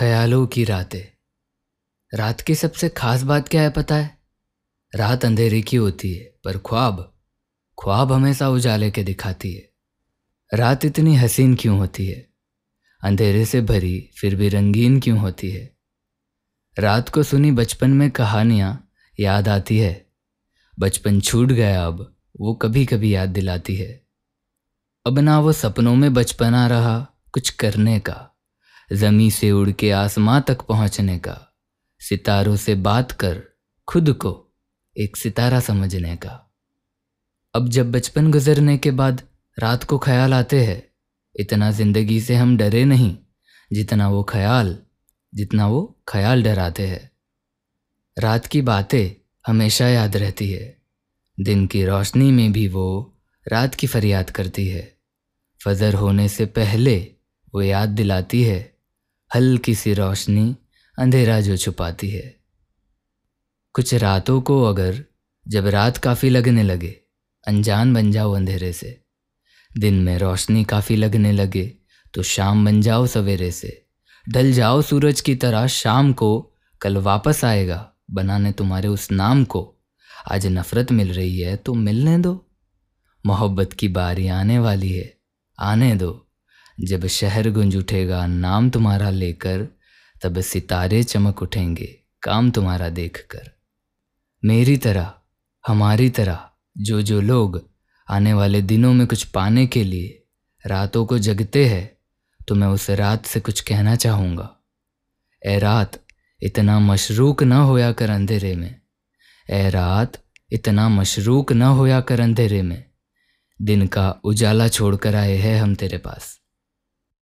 ख्यालों की रातें। रात की सबसे खास बात क्या है पता है? रात अंधेरे की होती है, पर ख्वाब ख्वाब हमेशा उजाले के दिखाती है। रात इतनी हसीन क्यों होती है? अंधेरे से भरी, फिर भी रंगीन क्यों होती है? रात को सुनी बचपन में कहानियाँ याद आती है। बचपन छूट गया अब, वो कभी कभी याद दिलाती है। अब ना वो सपनों में बचपन रहा कुछ करने का। जमी से उड़ के आसमां तक पहुँचने का, सितारों से बात कर खुद को एक सितारा समझने का। अब जब बचपन गुजरने के बाद रात को ख्याल आते हैं, इतना ज़िंदगी से हम डरे नहीं, जितना वो ख्याल, जितना वो ख्याल डराते हैं। रात की बातें हमेशा याद रहती है, दिन की रोशनी में भी वो रात की फरियाद करती है। फजर होने से पहले वो याद दिलाती है हल्की सी रोशनी अंधेरा जो छुपाती है। कुछ रातों को अगर जब रात काफ़ी लगने लगे, अनजान बन जाओ अंधेरे से। दिन में रोशनी काफ़ी लगने लगे तो शाम बन जाओ सवेरे से। ढल जाओ सूरज की तरह शाम को, कल वापस आएगा, बनाने तुम्हारे उस नाम को। आज नफ़रत मिल रही है तो मिलने दो। मोहब्बत की बारी आने वाली है, आने दो। जब शहर गुंज उठेगा, नाम तुम्हारा लेकर, तब सितारे चमक उठेंगे, काम तुम्हारा देखकर। मेरी तरह, हमारी तरह, जो जो लोग आने वाले दिनों में कुछ पाने के लिए रातों को जगते हैं तो मैं उस रात से कुछ कहना चाहूँगा। ए रात, इतना मशरूक न होया कर अंधेरे में। ए रात, इतना मशरूक न होया कर अंधेरे में। दिन का उजाला छोड़कर आए हैं हम तेरे पास।